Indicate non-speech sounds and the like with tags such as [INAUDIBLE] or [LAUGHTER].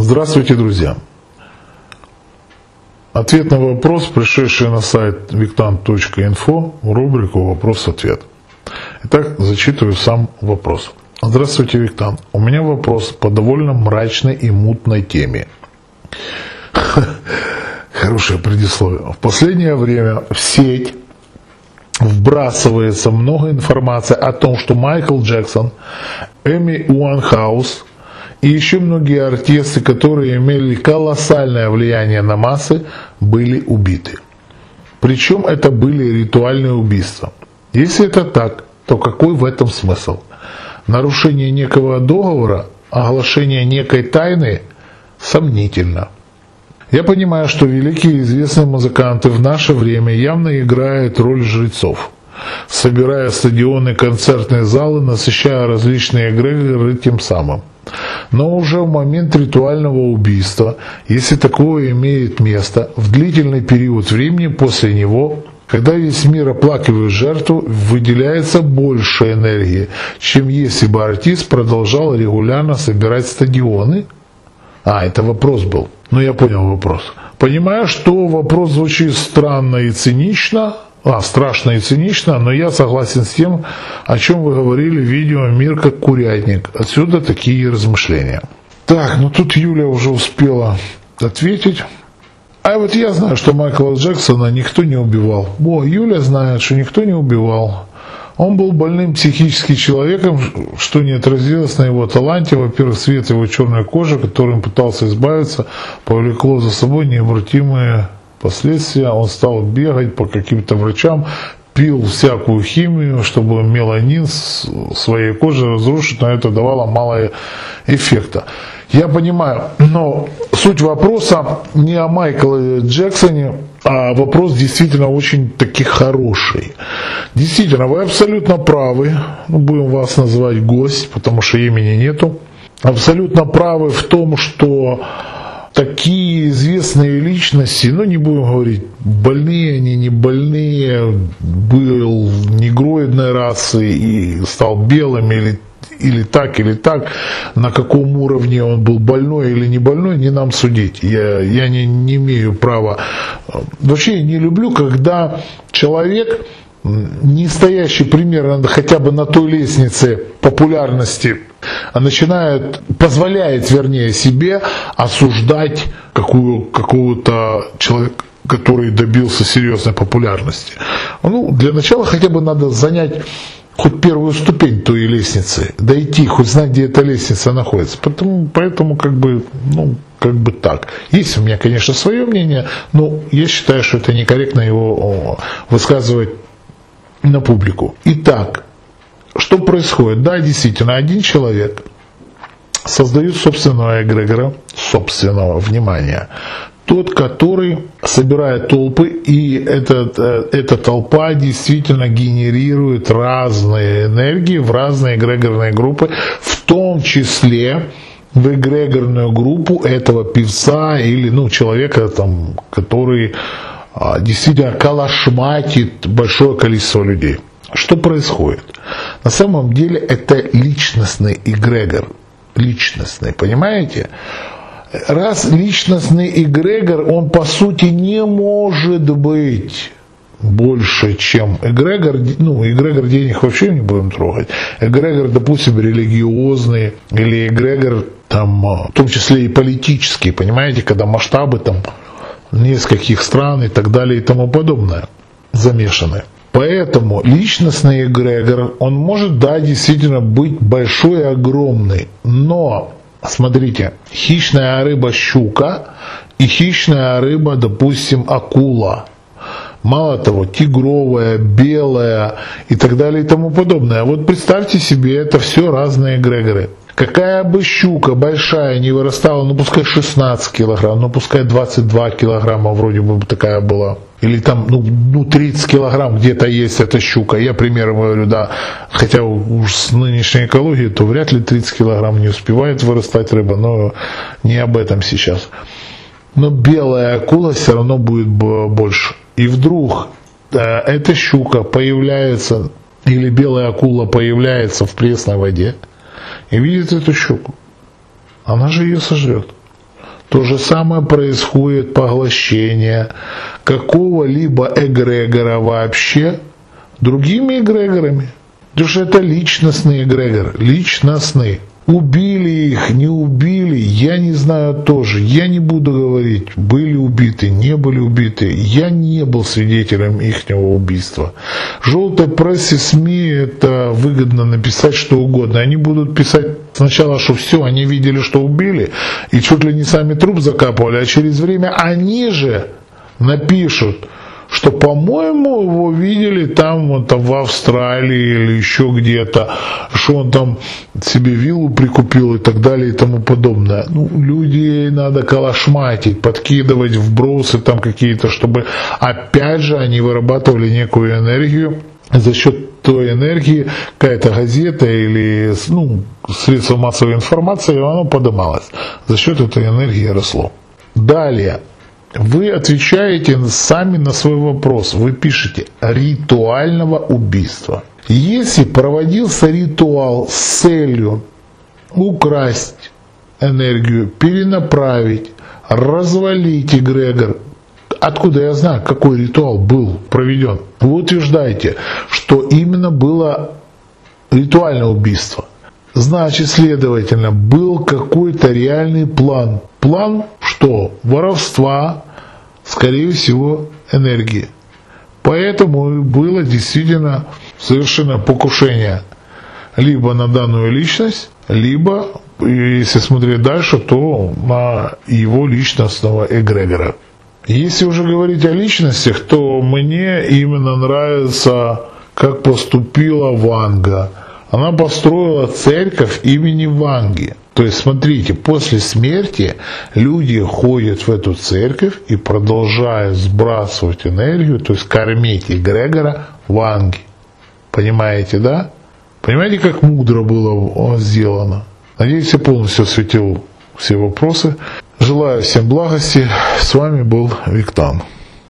Здравствуйте, друзья! Ответ на вопрос, пришедший на сайт виктан.инфо в рубрику «Вопрос-ответ». Итак, зачитываю сам вопрос. Здравствуйте, Виктан. У меня вопрос по довольно мрачной и мутной теме. [LAUGHS] Хорошее предисловие. В последнее время в сеть вбрасывается много информации о том, что Майкл Джексон, Эми Уанхаус и еще многие артисты, которые имели колоссальное влияние на массы, были убиты. Причем это были ритуальные убийства. Если это так, то какой в этом смысл? Нарушение некого договора, оглашение некой тайны сомнительно. Я понимаю, что великие известные музыканты в наше время явно играют роль жрецов, собирая стадионы, концертные залы, насыщая различные эгрегоры тем самым. Но уже в момент ритуального убийства, если такое имеет место, в длительный период времени после него когда весь мир оплакивает жертву, выделяется больше энергии, чем если бы артист продолжал регулярно собирать стадионы. А, это вопрос был. Ну, я понял вопрос. Понимаю, что вопрос звучит странно и цинично, а, страшно и цинично, но я согласен с тем, о чем вы говорили в видео «Мир как курятник». Отсюда такие размышления. Так, ну тут Юля уже успела ответить. А вот я знаю, что Майкла Джексона никто не убивал. О, Юля знает, что никто не убивал. Он был больным психическим человеком, что не отразилось на его таланте. Во-первых, цвет его черной кожи, которым пытался избавиться, повлекло за собой необратимые последствия. Он стал бегать по каким-то врачам, пил всякую химию, чтобы меланин своей кожи разрушить, но это давало мало эффекта. Я понимаю, но суть вопроса не о Майкле Джексоне, а вопрос действительно очень таки хороший. Действительно, вы абсолютно правы, ну, будем вас называть гость, потому что имени нету. Абсолютно правы в том, что такие известные личности, ну не будем говорить, больные они, не больные, был негроидной расы и стал белым или или так, или так, на каком уровне он был больной или не больной, не нам судить. Я, я не, не имею права. Вообще я не люблю, когда человек, не стоящий примерно хотя бы на той лестнице популярности, а начинает, позволяет, вернее, себе осуждать какую, какого-то человека, который добился серьезной популярности. Ну, для начала хотя бы надо занять хоть первую ступень той лестницы, дойти, хоть знать, где эта лестница находится. Поэтому, поэтому как бы, ну, как бы так. Есть у меня, конечно, свое мнение, но я считаю, что это некорректно его высказывать на публику. Итак, что происходит? Да, действительно, один человек создает собственного эгрегора, собственного внимания, тот, который собирает толпы, и этот, э, эта толпа действительно генерирует разные энергии в разные эгрегорные группы, в том числе в эгрегорную группу этого певца или ну, человека, там, который действительно калашматит большое количество людей. Что происходит? На самом деле это личностный эгрегор. Личностный, понимаете? раз личностный эгрегор, он по сути не может быть больше, чем эгрегор, ну, эгрегор денег вообще не будем трогать. Эгрегор, допустим, религиозный или эгрегор, там, в том числе и политический, понимаете, когда масштабы там нескольких стран и так далее и тому подобное замешаны. Поэтому личностный эгрегор, он может, да, действительно быть большой и огромный, но смотрите, хищная рыба щука и хищная рыба, допустим, акула. Мало того, тигровая, белая и так далее и тому подобное. Вот представьте себе, это все разные эгрегоры. Какая бы щука большая не вырастала, ну пускай 16 килограмм, ну пускай 22 килограмма вроде бы такая была. Или там, ну, ну 30 килограмм где-то есть эта щука. Я примером говорю, да. Хотя уж с нынешней экологией, то вряд ли 30 килограмм не успевает вырастать рыба, но не об этом сейчас. Но белая акула все равно будет больше. И вдруг э, эта щука появляется, или белая акула появляется в пресной воде, и видит эту щуку. Она же ее сожрет. То же самое происходит поглощение какого-либо эгрегора вообще другими эгрегорами. Потому что это личностный эгрегор, личностный. Убили их, не убили, я не знаю тоже. Я не буду говорить, были убиты, не были убиты. Я не был свидетелем их убийства. Желтой прессе СМИ это выгодно написать что угодно. Они будут писать сначала, что все, они видели, что убили, и чуть ли не сами труп закапывали, а через время они же напишут, что, по-моему, его видели там, вот, там в Австралии или еще где-то, что он там себе виллу прикупил и так далее и тому подобное. Ну, людей надо калашматить, подкидывать вбросы там какие-то, чтобы опять же они вырабатывали некую энергию за счет той энергии какая-то газета или ну, средство массовой информации, оно подымалось. За счет этой энергии росло. Далее. Вы отвечаете сами на свой вопрос. Вы пишете ритуального убийства. Если проводился ритуал с целью украсть энергию, перенаправить, развалить эгрегор, откуда я знаю, какой ритуал был проведен? Вы утверждаете, что именно было ритуальное убийство. Значит, следовательно, был какой-то реальный план. План что? Воровства, скорее всего, энергии. Поэтому было действительно совершено покушение либо на данную личность, либо, если смотреть дальше, то на его личностного эгрегора. Если уже говорить о личностях, то мне именно нравится, как поступила Ванга. Она построила церковь имени Ванги. То есть, смотрите, после смерти люди ходят в эту церковь и продолжают сбрасывать энергию, то есть кормить эгрегора Ванги. Понимаете, да? Понимаете, как мудро было сделано? Надеюсь, я полностью осветил все вопросы. Желаю всем благости. С вами был Виктан.